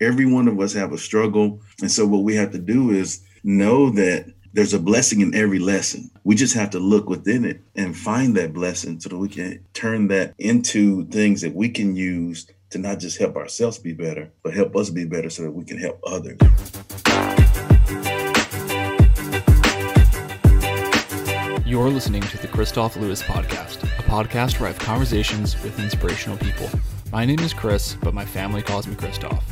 Every one of us have a struggle. And so what we have to do is know that there's a blessing in every lesson. We just have to look within it and find that blessing so that we can turn that into things that we can use to not just help ourselves be better, but help us be better so that we can help others. You're listening to the Kristof Lewis Podcast, a podcast where I have conversations with inspirational people. My name is Chris, but my family calls me Kristof.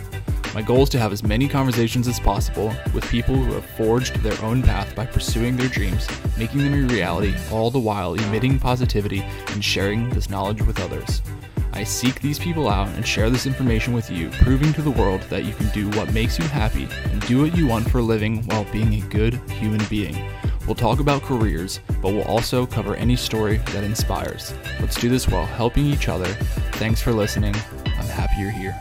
My goal is to have as many conversations as possible with people who have forged their own path by pursuing their dreams, making them a reality, all the while emitting positivity and sharing this knowledge with others. I seek these people out and share this information with you, proving to the world that you can do what makes you happy and do what you want for a living while being a good human being. We'll talk about careers, but we'll also cover any story that inspires. Let's do this while helping each other. Thanks for listening. I'm happy you're here.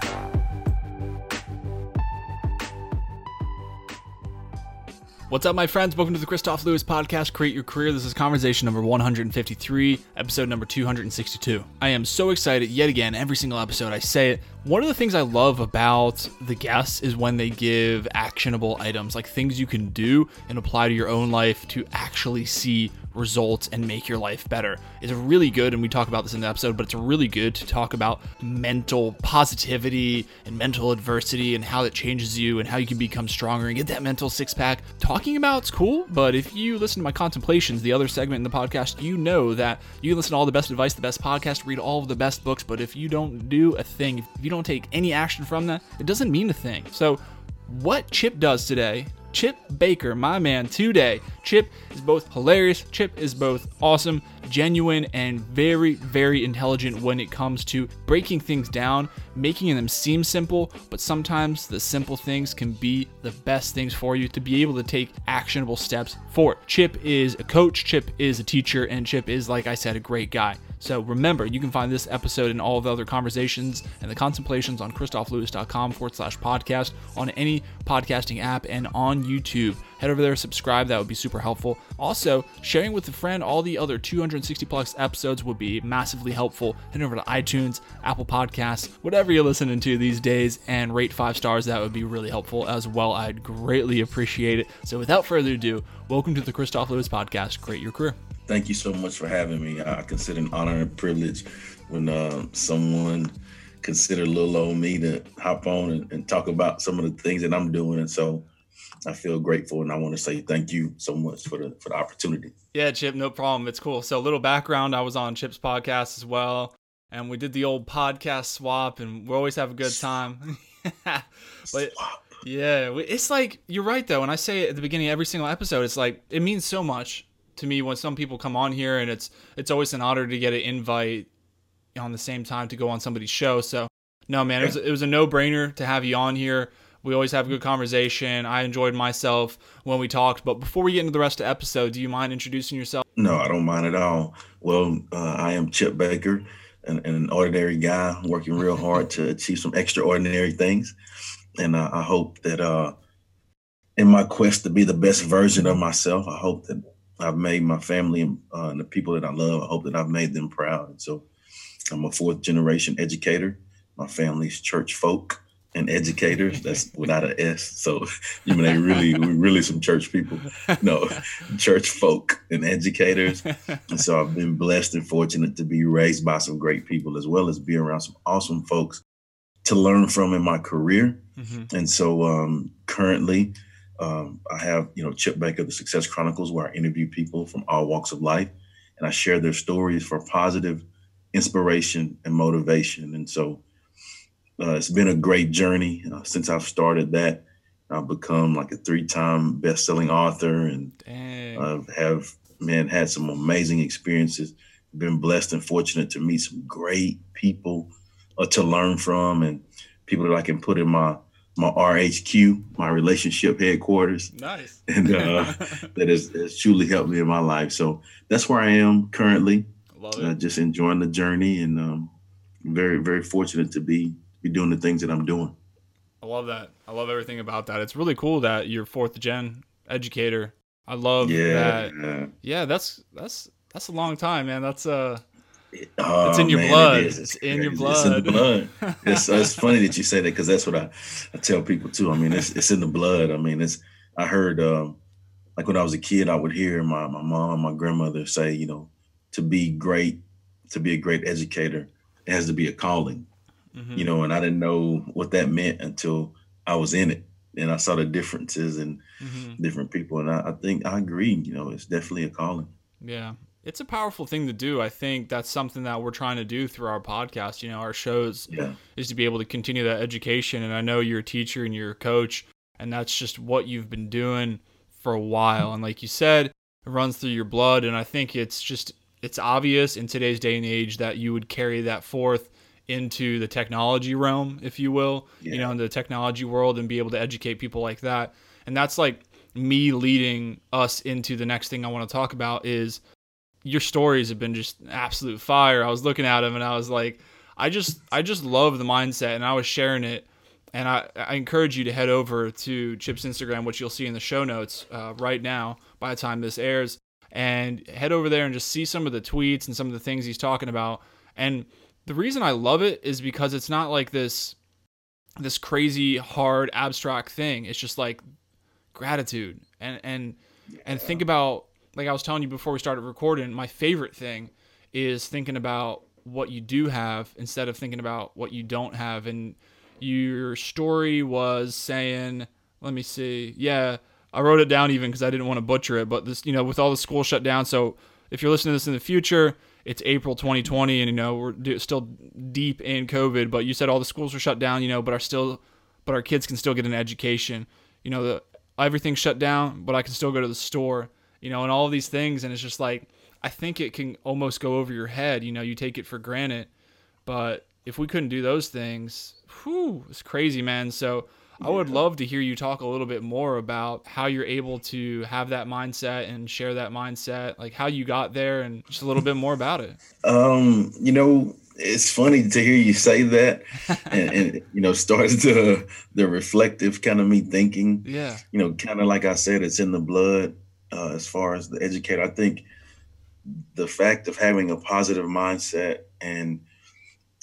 What's up, my friends? Welcome to the Kristof Lewis podcast, Create Your Career. This is conversation number 153, episode number 262. I am so excited yet again, every single episode I say it. One of the things I love about the guests is when they give actionable items, like things you can do and apply to your own life to actually see results and make your life better. It's really good, and we talk about this in the episode, but it's really good to talk about mental positivity and mental adversity and how that changes you and how you can become stronger and get that mental six pack. Talking about it's cool, but if you listen to my contemplations, the other segment in the podcast, you know that you can listen to all the best advice, the best podcast, read all of the best books, but if you don't do a thing, if you don't take any action from that, it doesn't mean a thing. So, what Chip does today Chip Baker, my man, today. Chip is both hilarious, Chip is both awesome, genuine, and very, very intelligent when it comes to breaking things down, making them seem simple, but sometimes the simple things can be the best things for you to be able to take actionable steps forward. Chip is a coach, Chip is a teacher, and Chip is, like I said, a great guy. So remember, you can find this episode and all of the other conversations and the contemplations on kristoflewis.com forward slash podcast on any podcasting app and on YouTube. Head over there, subscribe. That would be super helpful. Also, sharing with a friend all the other 260 plus episodes would be massively helpful. Head over to iTunes, Apple Podcasts, whatever you're listening to these days, and rate five stars. That would be really helpful as well. I'd greatly appreciate it. So without further ado, welcome to the Kristof Lewis Podcast. Create your career thank you so much for having me. I consider an honor and privilege when uh, someone consider little old me to hop on and, and, talk about some of the things that I'm doing. And so I feel grateful and I want to say thank you so much for the for the opportunity. Yeah, Chip, no problem. It's cool. So a little background, I was on Chip's podcast as well. And we did the old podcast swap and we always have a good time. but yeah, it's like you're right though. When I say it at the beginning of every single episode, it's like it means so much to me when some people come on here, and it's it's always an honor to get an invite on the same time to go on somebody's show. So no, man, it was it was a no brainer to have you on here. We always have a good conversation. I enjoyed myself when we talked. But before we get into the rest of the episode, do you mind introducing yourself? No, I don't mind at all. Well, uh, I am Chip Baker, an, an, ordinary guy working real hard to achieve some extraordinary things. And uh, I hope that uh, in my quest to be the best version of myself, I hope that I've made my family uh, and the people that I love. I hope that I've made them proud. And so, I'm a fourth generation educator. My family's church folk and educators. That's without an S. So you mean they really, we really some church people. No, church folk and educators. And so I've been blessed and fortunate to be raised by some great people as well as be around some awesome folks to learn from in my career. Mm-hmm. And so um, currently um, I have, you know, Chip Baker, the Success Chronicles, where I interview people from all walks of life, and I share their stories for positive inspiration and motivation. And so, uh, it's been a great journey uh, since I've started that. I've become like a three-time best-selling author, and uh, have man had some amazing experiences. Been blessed and fortunate to meet some great people uh, to learn from, and people that I can put in my my RHQ, my relationship headquarters. Nice. And uh, that has, has, truly helped me in my life. So that's where I am currently. I love it. Uh, just enjoying the journey and um, very, very fortunate to be be doing the things that I'm doing. I love that. I love everything about that. It's really cool that you're fourth gen educator. I love yeah, that. Yeah. yeah, that's that's that's a long time, man. That's uh Oh, it's in your man, blood. It it's in your blood. It's in the blood. it's, it's funny that you say that because that's what I, I tell people too. I mean, it's it's in the blood. I mean, it's I heard um, like when I was a kid, I would hear my my mom, my grandmother say, you know, to be great, to be a great educator, it has to be a calling. Mm-hmm. You know, and I didn't know what that meant until I was in it and I saw the differences in mm-hmm. different people. And I, I think I agree. You know, it's definitely a calling. Yeah, it's a powerful thing to do. I think that's something that we're trying to do through our podcast. You know, our shows yeah. is to be able to continue that education. And I know you're a teacher and you're a coach, and that's just what you've been doing for a while. And like you said, it runs through your blood. And I think it's just it's obvious in today's day and age that you would carry that forth into the technology realm, if you will, yeah. you know, in the technology world and be able to educate people like that. And that's like me leading us into the next thing I want to talk about is your stories have been just absolute fire. I was looking at them and I was like, I just I just love the mindset and I was sharing it. And I, I encourage you to head over to Chip's Instagram, which you'll see in the show notes uh, right now by the time this airs, and head over there and just see some of the tweets and some of the things he's talking about. And the reason I love it is because it's not like this this crazy hard abstract thing. It's just like gratitude and and and think about like I was telling you before we started recording, my favorite thing is thinking about what you do have instead of thinking about what you don't have. And your story was saying, let me see. Yeah, I wrote it down even because I didn't want to butcher it. But this, you know, with all the school shut down. So if you're listening to this in the future, it's April 2020, and you know we're still deep in COVID. But you said all the schools are shut down, you know, but are still, but our kids can still get an education. You know, the everything's shut down, but I can still go to the store you know, and all of these things. And it's just like, I think it can almost go over your head. You know, you take it for granted. But if we couldn't do those things, whew, it's crazy, man. So I would love to hear you talk a little bit more about how you're able to have that mindset and share that mindset, like how you got there and just a little bit more about it. Um, you know, it's funny to hear you say that and, and, you know starts the the reflective kind of me thinking yeah you know kind of like i said it's in the blood uh, as far as the educator. I think the fact of having a positive mindset and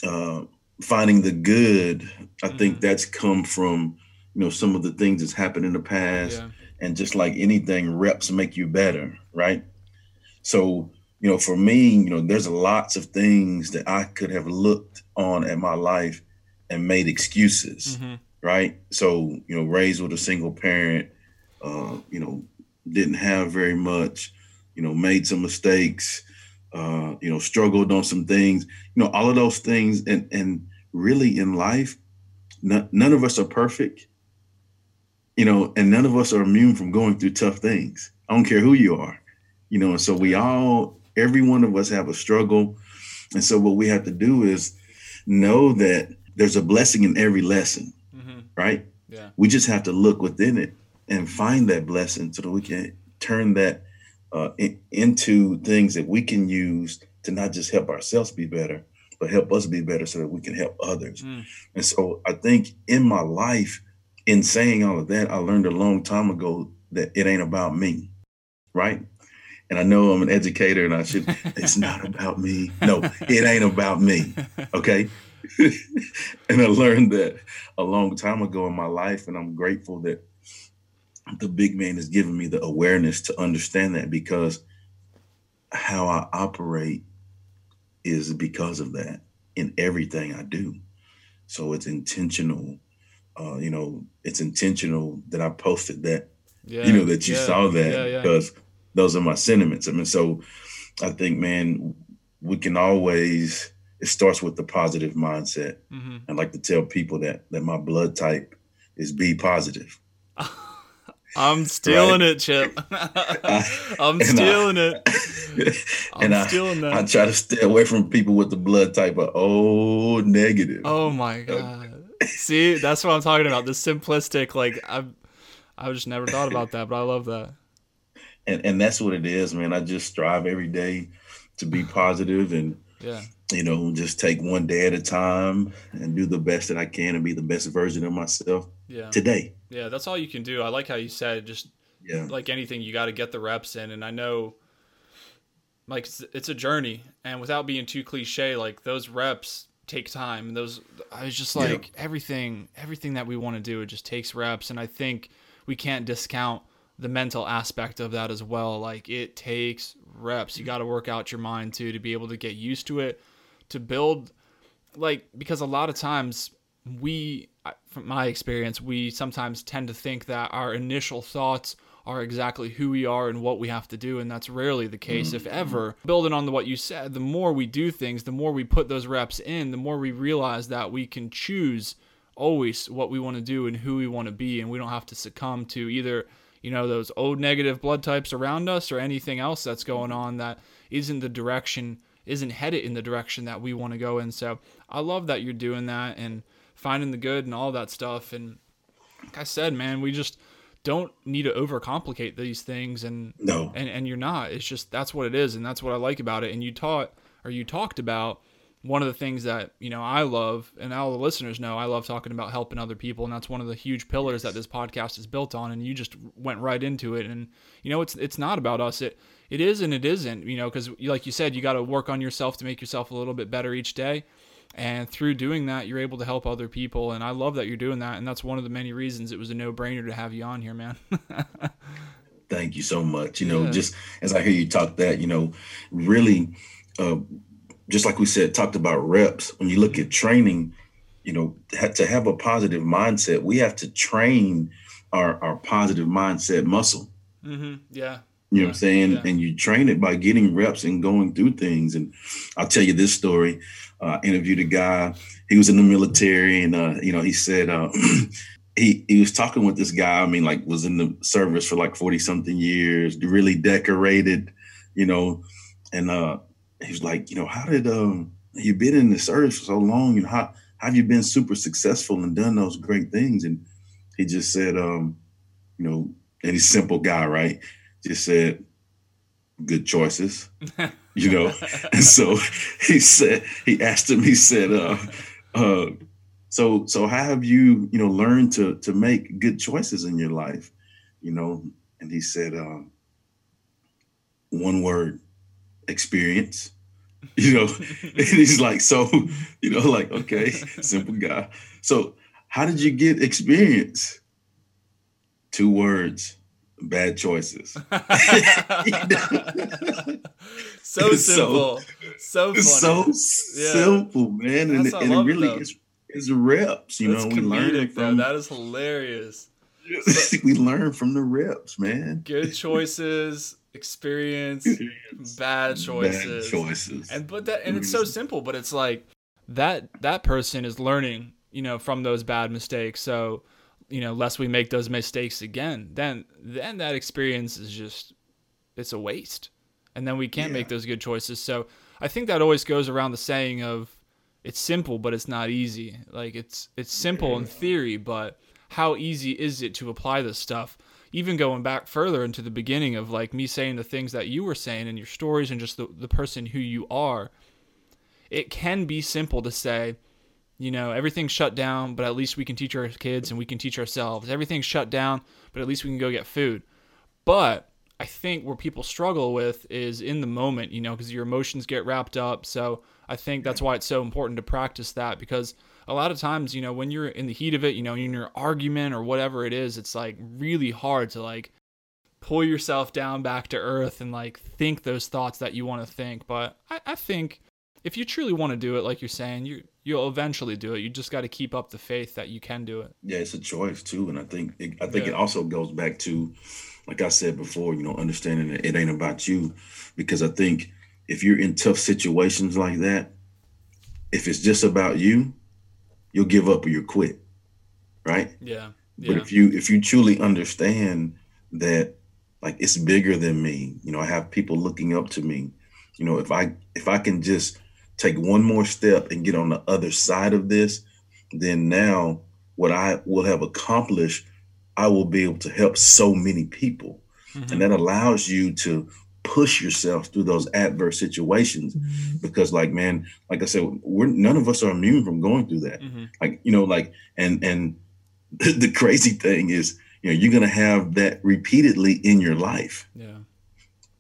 uh, finding the good, I mm-hmm. think that's come from you know some of the things that's happened in the past, yeah. and just like anything, reps make you better, right? So you know, for me, you know, there's lots of things that I could have looked on at my life and made excuses, mm-hmm. right? So you know, raised with a single parent, uh, you know, didn't have very much, you know, made some mistakes, uh, you know, struggled on some things, you know, all of those things. And, and really in life, n- none of us are perfect, you know, and none of us are immune from going through tough things. I don't care who you are, you know, and so we all, every one of us have a struggle. And so what we have to do is know that there's a blessing in every lesson, mm-hmm. right? Yeah. We just have to look within it and find that blessing so that we can turn that uh, in, into things that we can use to not just help ourselves be better, but help us be better so that we can help others. Mm. And so I think in my life, in saying all of that, I learned a long time ago that it ain't about me, right? And I know I'm an educator and I should, it's not about me. No, it ain't about me. Okay. and I learned that a long time ago in my life. And I'm grateful that the big man has given me the awareness to understand that because how I operate is because of that in everything I do. So it's intentional. Uh, you know, it's intentional that I posted that. Yeah, you know that you yeah, saw that yeah, because those are my sentiments. I mean, so I think, man, we can always. It starts with the positive mindset. Mm-hmm. I like to tell people that that my blood type is B positive. I'm stealing right? it, Chip. I'm stealing I, it. I'm and I, stealing that. I try to stay away from people with the blood type of O negative. Oh my uh, god. See, that's what I'm talking about. The simplistic, like I, I just never thought about that, but I love that. And and that's what it is, man. I just strive every day to be positive and yeah, you know, just take one day at a time and do the best that I can and be the best version of myself yeah. today. Yeah, that's all you can do. I like how you said just yeah. like anything, you got to get the reps in. And I know like it's, it's a journey, and without being too cliche, like those reps take time, and those I was just like yeah. everything, everything that we want to do, it just takes reps, and I think we can't discount the mental aspect of that as well. Like it takes reps. You got to work out your mind too to be able to get used to it, to build like because a lot of times we from my experience, we sometimes tend to think that our initial thoughts are exactly who we are and what we have to do and that's rarely the case mm-hmm. if ever. Building on the what you said the more we do things the more we put those reps in the more we realize that we can choose always what we want to do and who we want to be and we don't have to succumb to either you know those old negative blood types around us or anything else that's going on that isn't the direction isn't headed in the direction that we want to go in. So i love that you're doing that and finding the good and all that stuff and like i said man we just don't need to overcomplicate these things and no and, and you're not it's just that's what it is and that's what i like about it and you taught or you talked about one of the things that you know I love, and all the listeners know, I love talking about helping other people, and that's one of the huge pillars that this podcast is built on. And you just went right into it, and you know it's it's not about us. It it is and it isn't. You know, because like you said, you got to work on yourself to make yourself a little bit better each day. And through doing that, you're able to help other people, and I love that you're doing that. And that's one of the many reasons it was a no brainer to have you on here, man. Thank you so much. You know, yeah. just as I hear you talk that, you know, really. Uh, just like we said, talked about reps. When you look at training, you know, to have a positive mindset, we have to train our, our positive mindset muscle. Mm-hmm. Yeah. You know what I'm saying? Yeah. And you train it by getting reps and going through things. And I'll tell you this story. Uh, interviewed a guy. He was in the military, and uh, you know, he said uh, he he was talking with this guy. I mean, like was in the service for like forty something years, really decorated, you know, and uh, he was like, you know, how did um you've been in the service for so long, and how, how have you been super successful and done those great things? And he just said, um, you know, and he's simple guy, right? Just said, good choices, you know. and so he said, he asked him, he said, uh, uh, so so how have you, you know, learned to to make good choices in your life, you know? And he said, um, one word, experience you know and he's like so you know like okay simple guy so how did you get experience two words bad choices. So simple. So so, so yeah. simple man and, and it really is, is reps you That's know we learn from that is hilarious. We learn from the reps man. Good choices experience, bad choices, bad choices, and but that and it's so simple, but it's like that that person is learning, you know, from those bad mistakes. So, you know, lest we make those mistakes again, then then that experience is just it's a waste, and then we can't yeah. make those good choices. So, I think that always goes around the saying of it's simple, but it's not easy. Like it's it's simple yeah. in theory, but how easy is it to apply this stuff? even going back further into the beginning of like me saying the things that you were saying in your stories and just the, the person who you are, it can be simple to say, you know, everything's shut down, but at least we can teach our kids and we can teach ourselves. Everything's shut down, but at least we can go get food. But I think where people struggle with is in the moment, you know, because your emotions get wrapped up. So I think that's why it's so important to practice that because a lot of times, you know, when you're in the heat of it, you know, in your argument or whatever it is, it's like really hard to like pull yourself down back to earth and like think those thoughts that you want to think. But I, I think if you truly want to do it, like you're saying, you you'll eventually do it. You just got to keep up the faith that you can do it. Yeah, it's a choice too, and I think it, I think yeah. it also goes back to, like I said before, you know, understanding that it ain't about you, because I think if you're in tough situations like that, if it's just about you, you'll give up or you'll quit. Right? Yeah. yeah. But if you if you truly understand that like it's bigger than me, you know, I have people looking up to me. You know, if I if I can just take one more step and get on the other side of this, then now what I will have accomplished, I will be able to help so many people. Mm-hmm. And that allows you to push yourself through those adverse situations mm-hmm. because like man like i said we're none of us are immune from going through that mm-hmm. like you know like and and the crazy thing is you know you're gonna have that repeatedly in your life yeah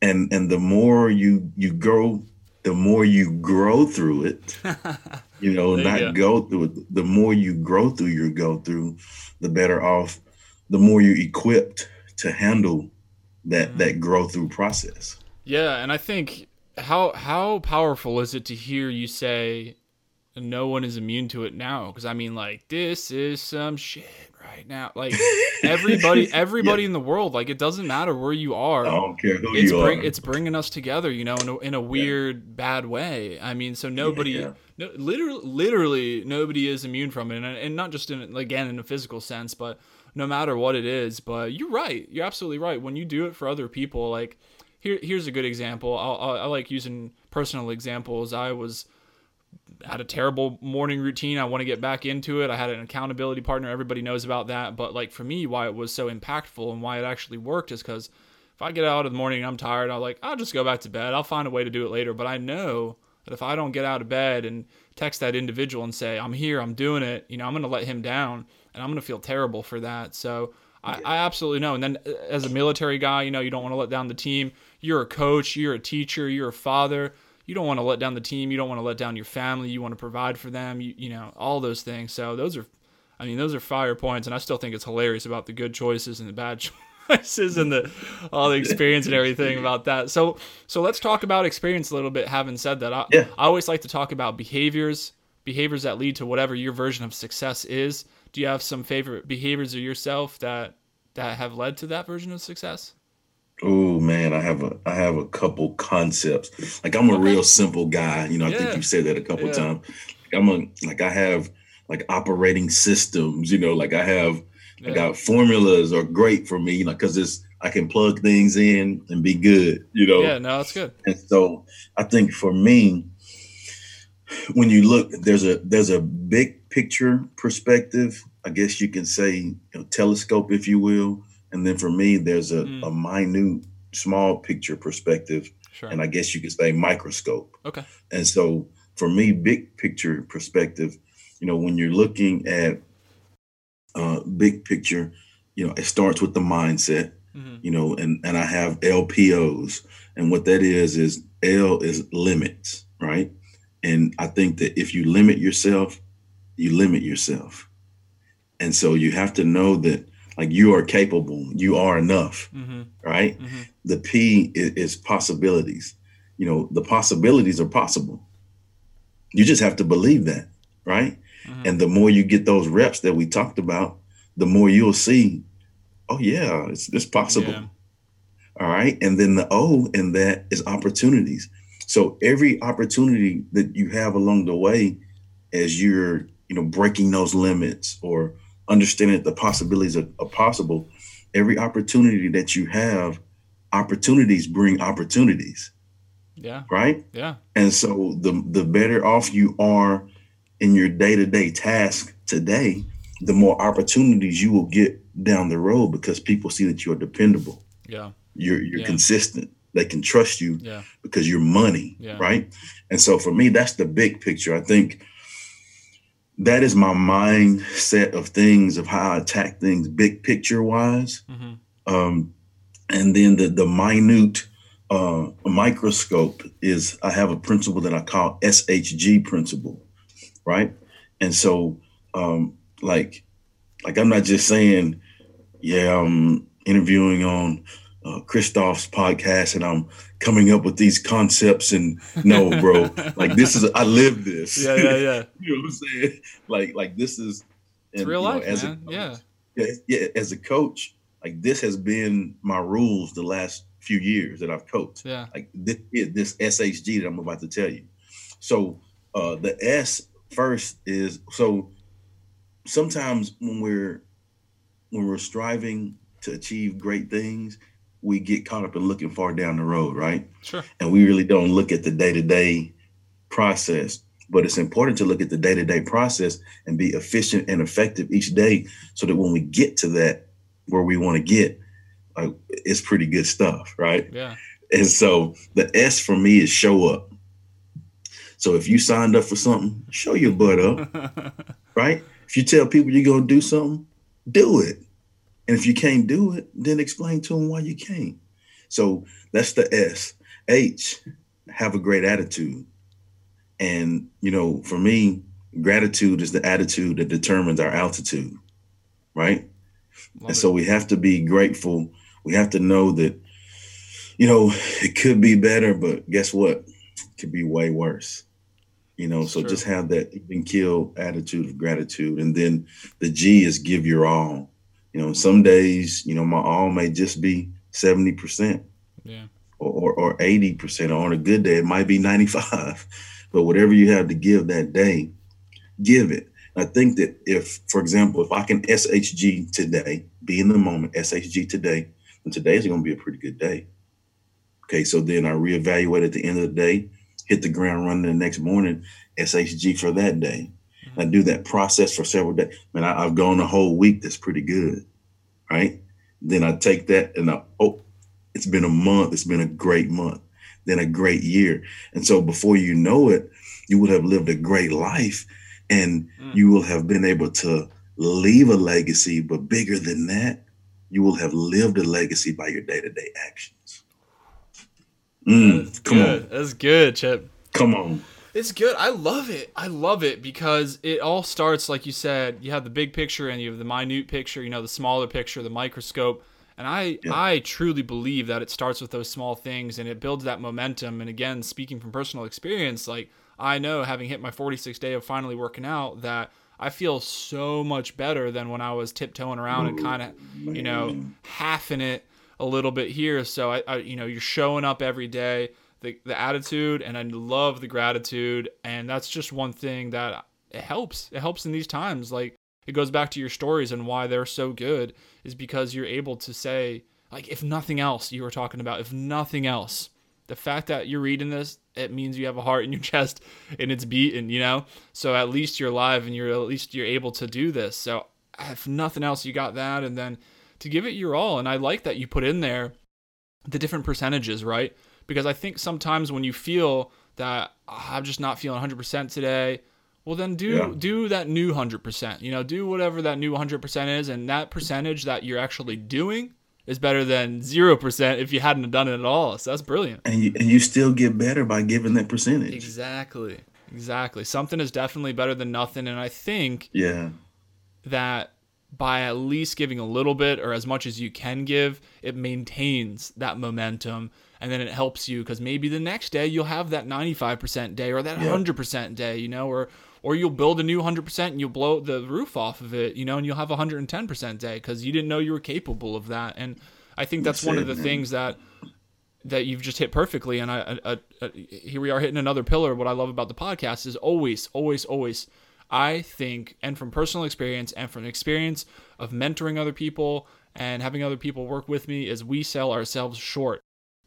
and and the more you you grow the more you grow through it you know not you go. go through it the more you grow through your go through the better off the more you're equipped to handle that mm-hmm. that grow through process yeah and i think how how powerful is it to hear you say no one is immune to it now because i mean like this is some shit right now. Like everybody everybody yeah. in the world like it doesn't matter where you are. I don't care who it's you bring, are. it's bringing us together you know in a, in a weird yeah. bad way. I mean so nobody yeah, no, literally literally nobody is immune from it. And, and not just in again in a physical sense but no matter what it is but you're right. You're absolutely right. When you do it for other people like here here's a good example. I'll, I'll, I like using personal examples. I was had a terrible morning routine. I want to get back into it. I had an accountability partner. Everybody knows about that. But like for me, why it was so impactful and why it actually worked is because if I get out in the morning and I'm tired, I'm like, I'll just go back to bed. I'll find a way to do it later. But I know that if I don't get out of bed and text that individual and say, I'm here, I'm doing it, you know, I'm going to let him down and I'm going to feel terrible for that. So I, I absolutely know. And then uh, as a military guy, you know, you don't want to let down the team. You're a coach, you're a teacher, you're a father you don't want to let down the team. You don't want to let down your family. You want to provide for them. You, you know, all those things. So those are, I mean, those are fire points. And I still think it's hilarious about the good choices and the bad choices and the all the experience and everything about that. So so let's talk about experience a little bit. Having said that, I, yeah. I always like to talk about behaviors, behaviors that lead to whatever your version of success is. Do you have some favorite behaviors of yourself that that have led to that version of success? Oh man, I have a I have a couple concepts. Like I'm a real simple guy. You know, I yeah. think you said that a couple yeah. times. Like I'm a like I have like operating systems. You know, like I have yeah. I got formulas are great for me. You know, because it's I can plug things in and be good. You know. Yeah, no, that's good. And so I think for me, when you look, there's a there's a big picture perspective. I guess you can say you know, telescope, if you will and then for me, there's a, mm. a minute, small picture perspective. Sure. And I guess you could say microscope. Okay. And so for me, big picture perspective, you know, when you're looking at uh, big picture, you know, it starts with the mindset, mm-hmm. you know, and, and I have LPOs. And what that is, is L is limits, right? And I think that if you limit yourself, you limit yourself. And so you have to know that like you are capable you are enough mm-hmm. right mm-hmm. the p is, is, possibilities you know the possibilities are possible you just have to believe that right mm-hmm. and the more you get those reps that we talked about the more you'll see oh yeah it's, it's possible yeah. all right and then the o in that is opportunities so every opportunity that you have along the way as you're you know breaking those limits or understanding that the possibilities are, are possible, every opportunity that you have, opportunities bring opportunities. Yeah. Right? Yeah. And so the the better off you are in your day-to-day task today, the more opportunities you will get down the road because people see that you're dependable. Yeah. You're you're yeah. consistent. They can trust you yeah. because you're money. Yeah. Right. And so for me, that's the big picture. I think that is my mindset of things of how I attack things big picture wise. Mm-hmm. Um, and then the the minute uh, microscope is I have a principle that I call SHG principle, right? And so um, like like I'm not just saying, yeah, I'm interviewing on uh, Kristof's podcast and I'm coming up with these concepts and no, bro, like this is I live this. Yeah, yeah, yeah. you know what I'm saying? Like, like this is and, real life, know, as man. A, yeah. yeah, yeah. As a coach, like this has been my rules the last few years that I've coached. Yeah, like this, this SHG that I'm about to tell you. So uh, the S first is so sometimes when we're when we're striving to achieve great things, we get caught up in looking far down the road, right? Sure. And we really don't look at the day to day process. But it's important to look at the day to day process and be efficient and effective each day so that when we get to that where we want to get, like, it's pretty good stuff, right? Yeah. And so the S for me is show up. So if you signed up for something, show your butt up, right? If you tell people you're going to do something, do it. And if you can't do it, then explain to them why you can't. So that's the S. H, have a great attitude. And, you know, for me, gratitude is the attitude that determines our altitude, right? Love and it. so we have to be grateful. We have to know that, you know, it could be better, but guess what? It could be way worse. You know, so just have that even kill attitude of gratitude. And then the G is give your all. You know, some days, you know, my all may just be 70%. Yeah. Or, or, or 80%. Or on a good day, it might be 95. But whatever you have to give that day, give it. I think that if, for example, if I can SHG today, be in the moment, SHG today, then today is going to be a pretty good day. Okay, so then I reevaluate at the end of the day, hit the ground running the next morning, SHG for that day. I do that process for several days. Man, I, have gone a whole week that's pretty good, right? Then I take that and I, oh, it's been a month. It's been a great month. Then a great year. And so before you know it, you would have lived a great life and mm. you will have been able to leave a legacy. But bigger than that, you will have lived a legacy by your day to day actions. Mm, come good. on. That's good, Chip. Come on. It's good. I love it. I love it because it all starts, like you said, you have the big picture and you have the minute picture, you know, the smaller picture, the microscope. And I, yeah. I truly believe that it starts with those small things and it builds that momentum. And again, speaking from personal experience, like I know having hit my 46th day of finally working out that I feel so much better than when I was tiptoeing around and kind of, you know, halving it a little bit here. So I, I, you know, you're showing up every day, the the attitude, and I love the gratitude, and that's just one thing that it helps. It helps in these times. Like it goes back to your stories and why they're so good is because you're able to say, like, if nothing else, you were talking about, if nothing else, the fact that you're reading this, it means you have a heart in your chest and it's beating, you know? So at least you're alive and you're at least you're able to do this. So if nothing else, you got that. And then to give it your all. And I like that you put in there the different percentages, right? Because I think sometimes when you feel that oh, I'm just not feeling 100% today, well then do yeah. do that new 100%. You know, do whatever that new 100% is and that percentage that you're actually doing is better than 0% if you hadn't done it at all. So that's brilliant. And you, and you still get better by giving that percentage. Exactly. Exactly. Something is definitely better than nothing. And I think yeah that by at least giving a little bit or as much as you can give, it maintains that momentum and then it helps you because maybe the next day you'll have that 95% day or that yeah. 100% day, you know, or or you'll build a new 100% and you'll blow the roof off of it, you know, and you'll have a 110% day because you didn't know you were capable of that. And I think that's, that's one it, of the man. things that that you've just hit perfectly. And I, I, I, here we are hitting another pillar. What I love about the podcast is always, always, always. I think, and from personal experience and from experience of mentoring other people and having other people work with me, is we sell ourselves short.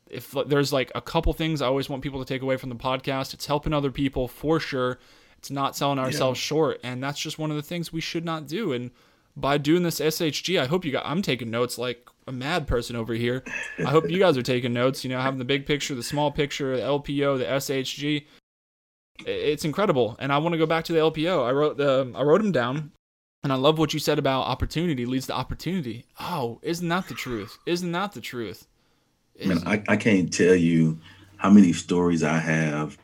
If there's like a couple things I always want people to take away from the podcast, it's helping other people for sure it's not selling ourselves yeah. short, and that's just one of the things we should not do. And by doing this SHG, I hope you got. I'm taking notes like a mad person over here. I hope you guys are taking notes. You know, having the big picture, the small picture, the LPO, the SHG. It's incredible, and I want to go back to the LPO. I wrote the I wrote them down, and I love what you said about opportunity leads to opportunity. Oh, isn't that the truth? Isn't that the truth? Man, I, I can't tell you how many stories I have,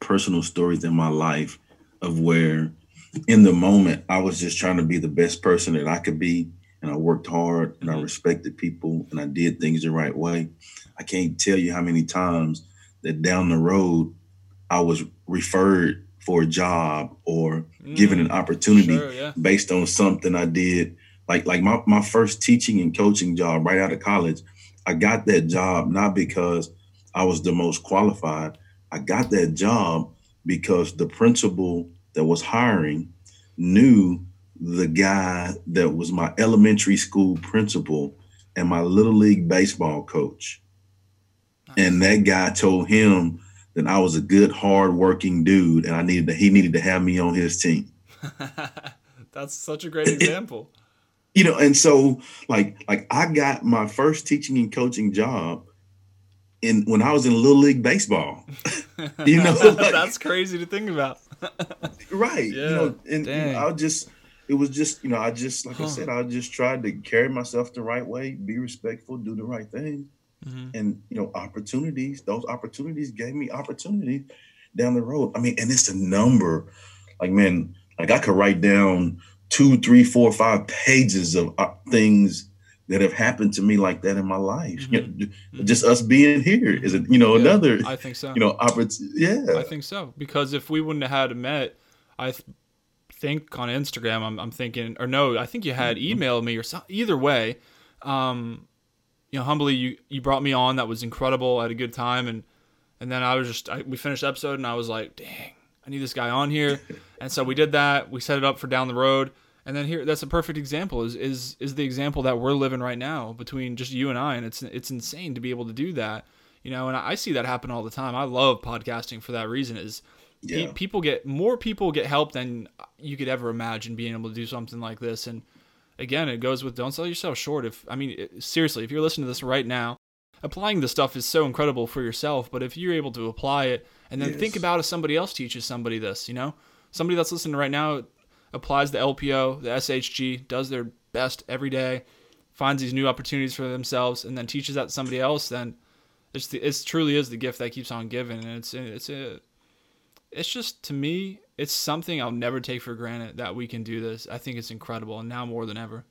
personal stories in my life of where in the moment I was just trying to be the best person that I could be. And I worked hard and I mm-hmm. respected people and I did things the right way. I can't tell you how many times that down the road I was referred for a job or mm, given an mm, opportunity sure, yeah. based on something I did. Like like my, my first teaching and coaching job right out of college, I got that job not because I was the most qualified. I got that job because the principal that was hiring knew the guy that was my elementary school principal and my little league baseball coach. And that guy told him that I was a good, hardworking dude, and I needed to, he needed to have me on his team. That's such a great example. You know, and so like like I got my first teaching and coaching job in when I was in little league baseball. you know, like, that's crazy to think about. right. Yeah, you know, and you know, I just it was just you know I just like huh. I said I just tried to carry myself the right way, be respectful, do the right thing, mm-hmm. and you know opportunities. Those opportunities gave me opportunities down the road. I mean, and it's a number. Like man, like I could write down two, three, four, five pages of uh, things that have happened to me like that in my life. Mm-hmm. You know, mm-hmm. just us being here is you know, yeah, another. I think so. You know, opportunity. Yeah, I think so because if we wouldn't have had met, I th- think on Instagram, I'm, I'm thinking, or no, I think you had mm-hmm. emailed me or so, either way. Um, you know, humbly, you you brought me on. That was incredible. I had a good time, and and then I was just I, we finished the episode, and I was like, dang, I need this guy on here, and so we did that. We set it up for down the road and then here, that's a perfect example. Is is is the example that we're living right now between just you and I, and it's it's insane to be able to do that. You know, and I see that happen all the time. I love podcasting for that reason. Is yeah. people get more people get help than you could ever imagine being able to do something like this. And again, it goes with don't sell yourself short. If I mean, seriously, if you're listening to this right now, applying this stuff is so incredible for yourself. But if you're able to apply it and then yes. think about if somebody else teaches somebody this, you know, somebody that's listening right now applies the LPO, the SHG, does their best every day, finds these new opportunities for themselves, and then teaches that to somebody else, then it's the, it truly is the gift that keeps on giving, and it's it's a it's just to me it's something I'll never take for granted that we can do this. I think it's incredible, and now more than ever.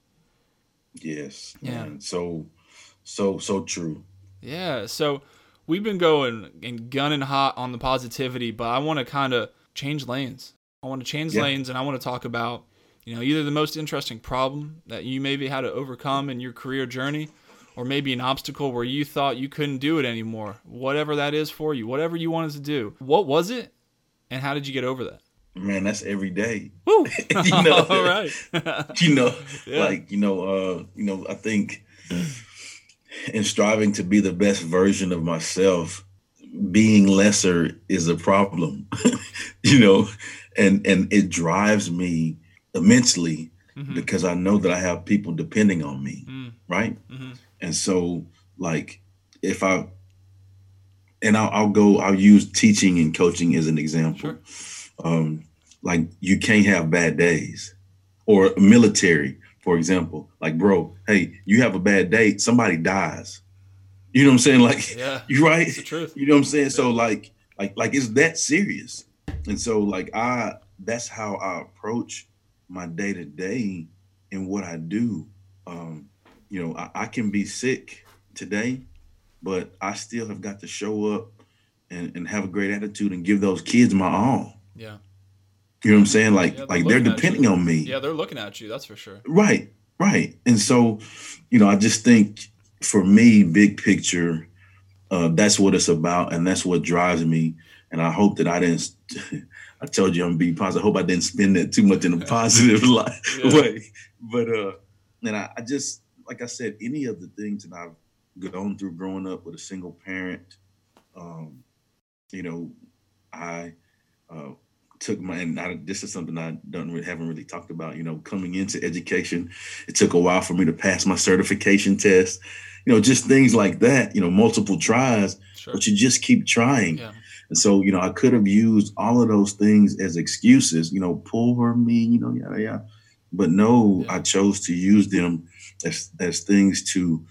Yes. Yeah. Man. So so so true. Yeah. So we've been going and gunning hot on the positivity, but I want to kind of change lanes. I want to change yeah. lanes and I want to talk about, you know, either the most interesting problem that you maybe had to overcome in your career journey or maybe an obstacle where you thought you couldn't do it anymore. Whatever that is for you, whatever you wanted to do. What was it and how did you get over that? Man, that's every day. Woo! you know, all right. you know, yeah. like you know, uh, you know, I think in striving to be the best version of myself, being lesser is a problem. you know, and and it drives me immensely mm-hmm. because I know that I have people depending on me, mm. right? Mm-hmm. And so, like, if I and I'll, I'll, go, I'll use teaching and coaching as an example. Sure. Um, like, you can't have bad days, or military, for example. Like, bro, hey, you have a bad day, somebody dies. You know what I'm saying? Like, yeah, you right? You know what I'm saying? Yeah. So, like, like, like, it's that serious. And so like I that's how I approach my day to day and what I do. Um, you know, I, I, can be sick today, but I still have got to show up and, and have a great attitude and give those kids my all. Yeah. You know what I'm saying? Like, yeah, they're like they're depending on me. Yeah, they're looking at you. That's for sure. Right, right. And so, you know, I just think for me, big picture, uh, that's what it's about, and that's what drives me and I hope that I didn't. I told you I'm being positive. I hope I didn't spend that too much in a positive life, yeah. way. But uh, and I, I, just like I said, any of the things that I've gone through growing up with a single parent, um, you know, I uh, took my and I, this is something I don't really, haven't really talked about. You know, coming into education, it took a while for me to pass my certification test. You know, just things like that. You know, multiple tries, sure. but you just keep trying. Yeah and so, you know, I could have used all of those things as excuses, you know, poor me, you know, yada yada. But no, yeah. I chose to use them as as things to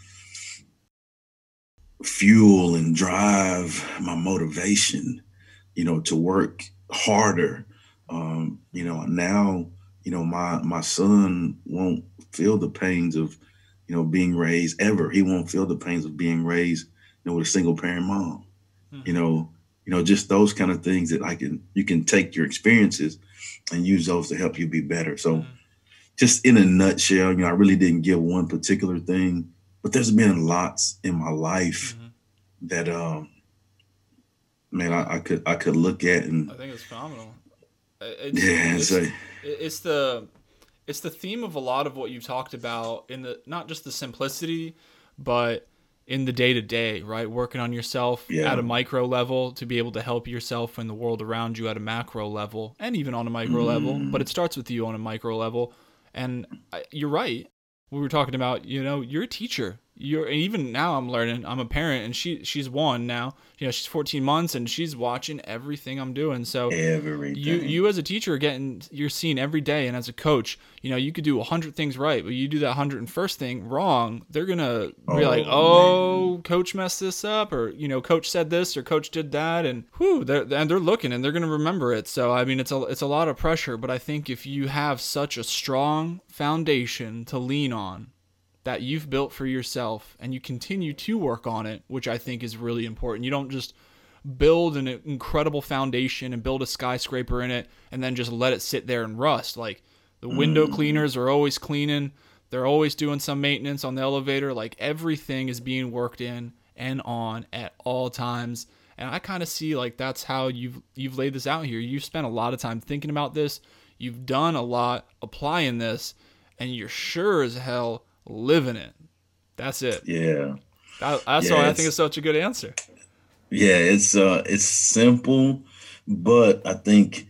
fuel and drive my motivation, you know, to work harder. Um, you know, now, you know, my my son won't feel the pains of, you know, being raised ever. He won't feel the pains of being raised, you know, with a single parent mom. Mm-hmm. You know, you know, just those kind of things that I can you can take your experiences and use those to help you be better. So mm-hmm. just in a nutshell, you know, I really didn't give one particular thing, but there's been lots in my life mm-hmm. that um man, I, I, could I could look at and I think it's phenomenal. It's, yeah, it's, it's, it's the it's the theme of a lot of what you've talked about in the not just the simplicity, but in the day to day, right? Working on yourself yeah. at a micro level to be able to help yourself and the world around you at a macro level and even on a micro mm. level. But it starts with you on a micro level. And I, you're right. We were talking about, you know, you're a teacher. You're and even now I'm learning. I'm a parent, and she she's one now. You know, she's 14 months, and she's watching everything I'm doing. So Everything. you you as a teacher are getting you're seeing every day, and as a coach, you know you could do hundred things right, but you do that hundred and first thing wrong, they're gonna be Oh, like, oh, coach messed this up, or you know, coach said this, or coach did that, and whew, they're and they're looking and they're gonna remember it. So I mean, it's a it's a lot of pressure, but I think if you have such a strong foundation to lean on that you've built for yourself and you continue to work on it, which I think is really important. You don't just build an incredible foundation and build a skyscraper in it and then just let it sit there and rust. Like the window mm. cleaners are always cleaning, they're always doing some maintenance on the elevator. Like everything is being worked in and on at all times. And I kind of see like that's how you've you've laid this out here. You've spent a lot of time thinking about this. You've done a lot applying this, and you're sure as hell living it. That's it. yeah. That, that's Yeah, why I think it's such a good answer. Yeah, it's uh it's simple, but I think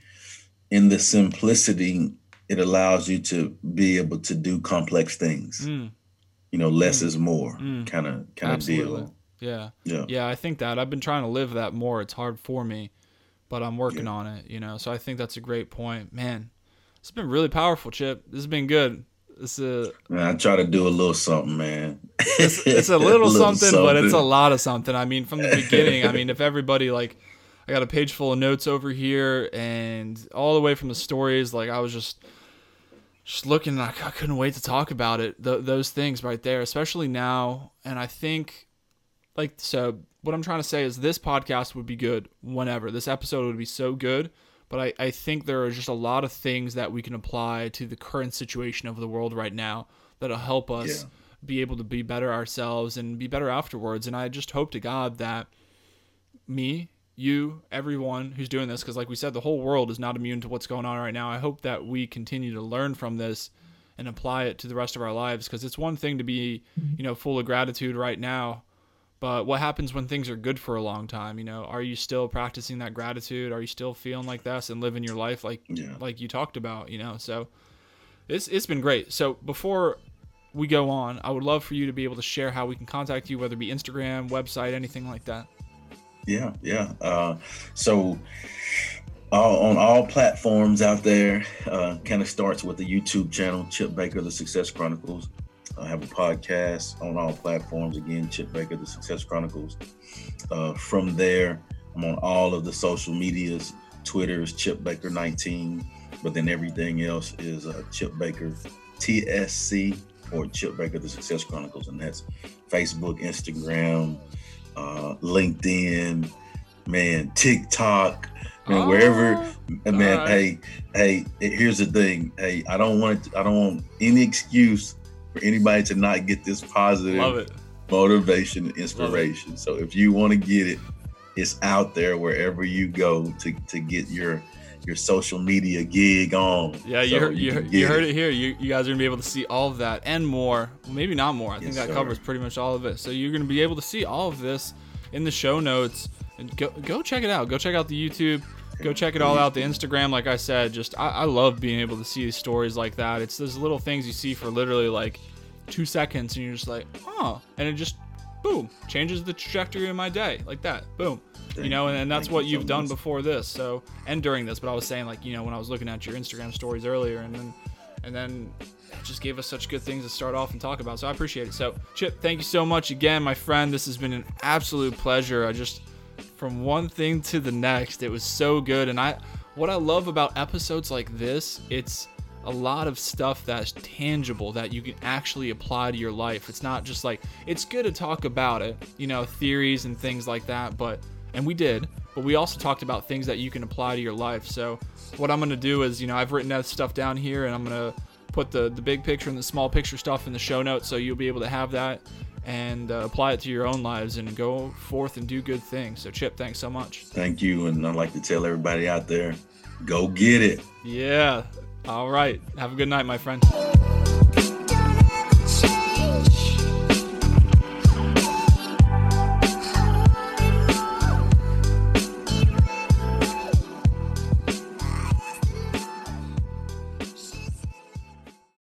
in the simplicity it allows you to be able to do complex things. Mm, You know, less is more Mm. kind of kind of deal. Yeah. Yeah. Yeah, I think that. I've been trying to live that more. It's hard for me, but I'm working Yeah. on it, you know. So I think that's a great point. Man, it's been really powerful, Chip. This has been good. This is Man, I try to do a little something, man. it's, it's a little, something, but it's a lot of something. I mean, from the beginning, I mean, if everybody like I got a page full of notes over here and all the way from the stories, like I was just just looking I, I couldn't wait to talk about it. Th- those things right there, especially now, and I think like so what I'm trying to say is this podcast would be good whenever. This episode would be so good, but I, I think there are just a lot of things that we can apply to the current situation of the world right now that'll help us Yeah. be able to be better ourselves and be better afterwards. And I just hope to God that me, you, everyone who's doing this, because like we said, the whole world is not immune to what's going on right now. I hope that we continue to learn from this and apply it to the rest of our lives because it's one thing to be, mm-hmm. you know, full of gratitude right now. But what happens when things are good for a long time? You know, are you still practicing that gratitude? Are you still feeling like this and living your life like Yeah. like you talked about? You know, so it's it's been great. So before we go on, I would love for you to be able to share how we can contact you, whether it be Instagram, website, anything like that. Yeah, yeah. Uh, so all, on all platforms out there, uh, kind of starts with the YouTube channel, Chip Baker, The Success Chronicles. I have a podcast on all platforms. Again, Chip Baker, The Success Chronicles. Uh, from there, I'm on all of the social medias. Twitter is Chip Baker 19, but then everything else is uh, Chip Baker TSC or Chip Baker, The Success Chronicles, and that's Facebook, Instagram, uh, LinkedIn, man, TikTok, man, wherever, Oh, man. alright. Hey, hey, here's the thing. Hey, I don't want it. I don't want any excuse for anybody to not get this positive it. motivation and inspiration. So if you want to get it, it's out there wherever you go to to get your your social media gig on. Yeah, you So heard you, heard- you heard it here. You, you guys are gonna be able to see all of that and more. Well, maybe not more. I think that sir. covers pretty much all of it. So you're gonna be able to see all of this in the show notes. And go go check it out. Go check out the YouTube. Go check it all out. The Instagram, like I said, just I, I love being able to see stories like that. It's those little things you see for literally like two seconds, and you're just like, oh, and it just boom changes the trajectory of my day like that. Boom. you know, and, and that's Thank what you you've so done much. before this. So, and during this, but I was saying like, you know, when I was looking at your Instagram stories earlier, and then, and then just gave us such good things to start off and talk about. So I appreciate it. So Chip, thank you so much again, my friend. This has been an absolute pleasure. I just, from one thing to the next, it was so good. And I, what I love about episodes like this, it's a lot of stuff that's tangible that you can actually apply to your life. It's not just like it's good to talk about it, you know, theories and things like that, but and we did, but we also talked about things that you can apply to your life. So what I'm going to do is, you know, I've written that stuff down here and I'm going to put the the big picture and the small picture stuff in the show notes so you'll be able to have that and uh, apply it to your own lives and go forth and do good things. So Chip, thanks so much. Thank you, and I'd like to tell everybody out there, go get it. Yeah. All right. Have a good night, my friend.